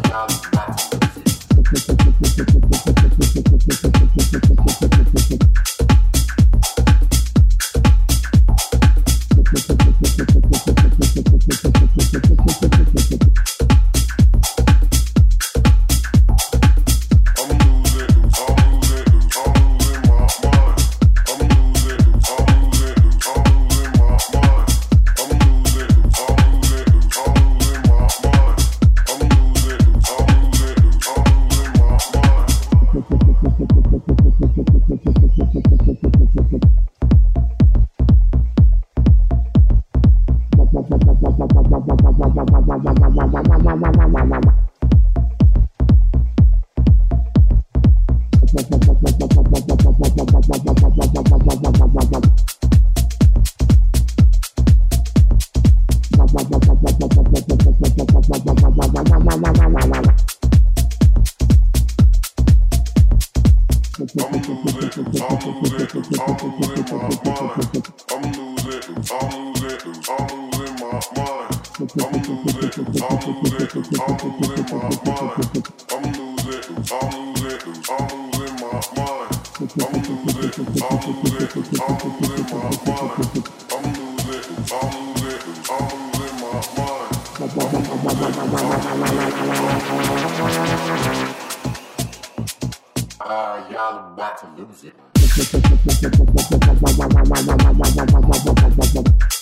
Thank you. Thank you.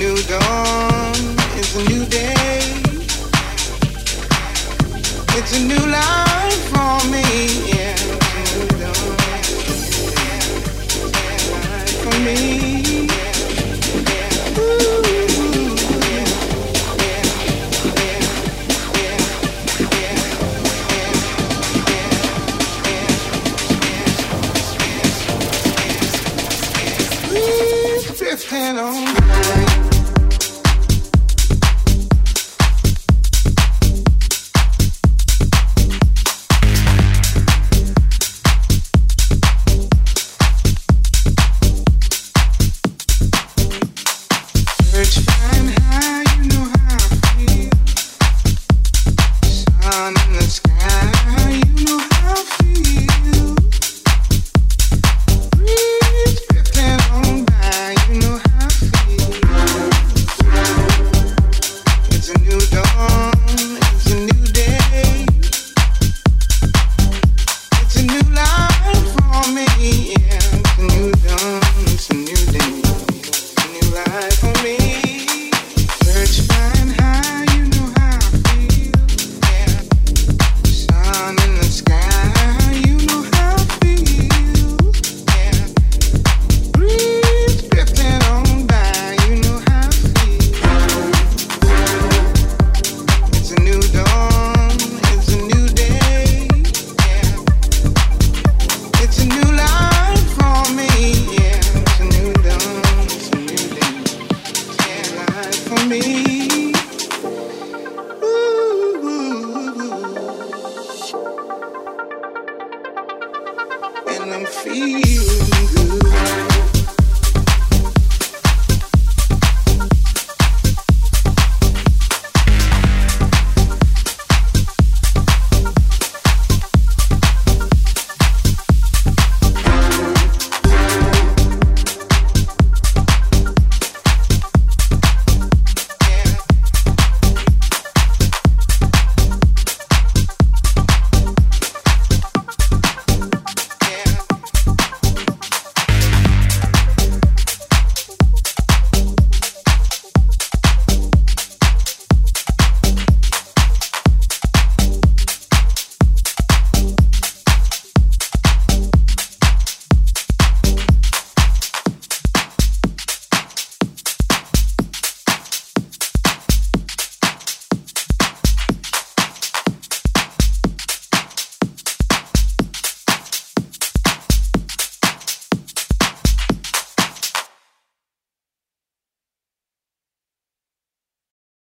It's a new dawn, it's a new day, it's a new life.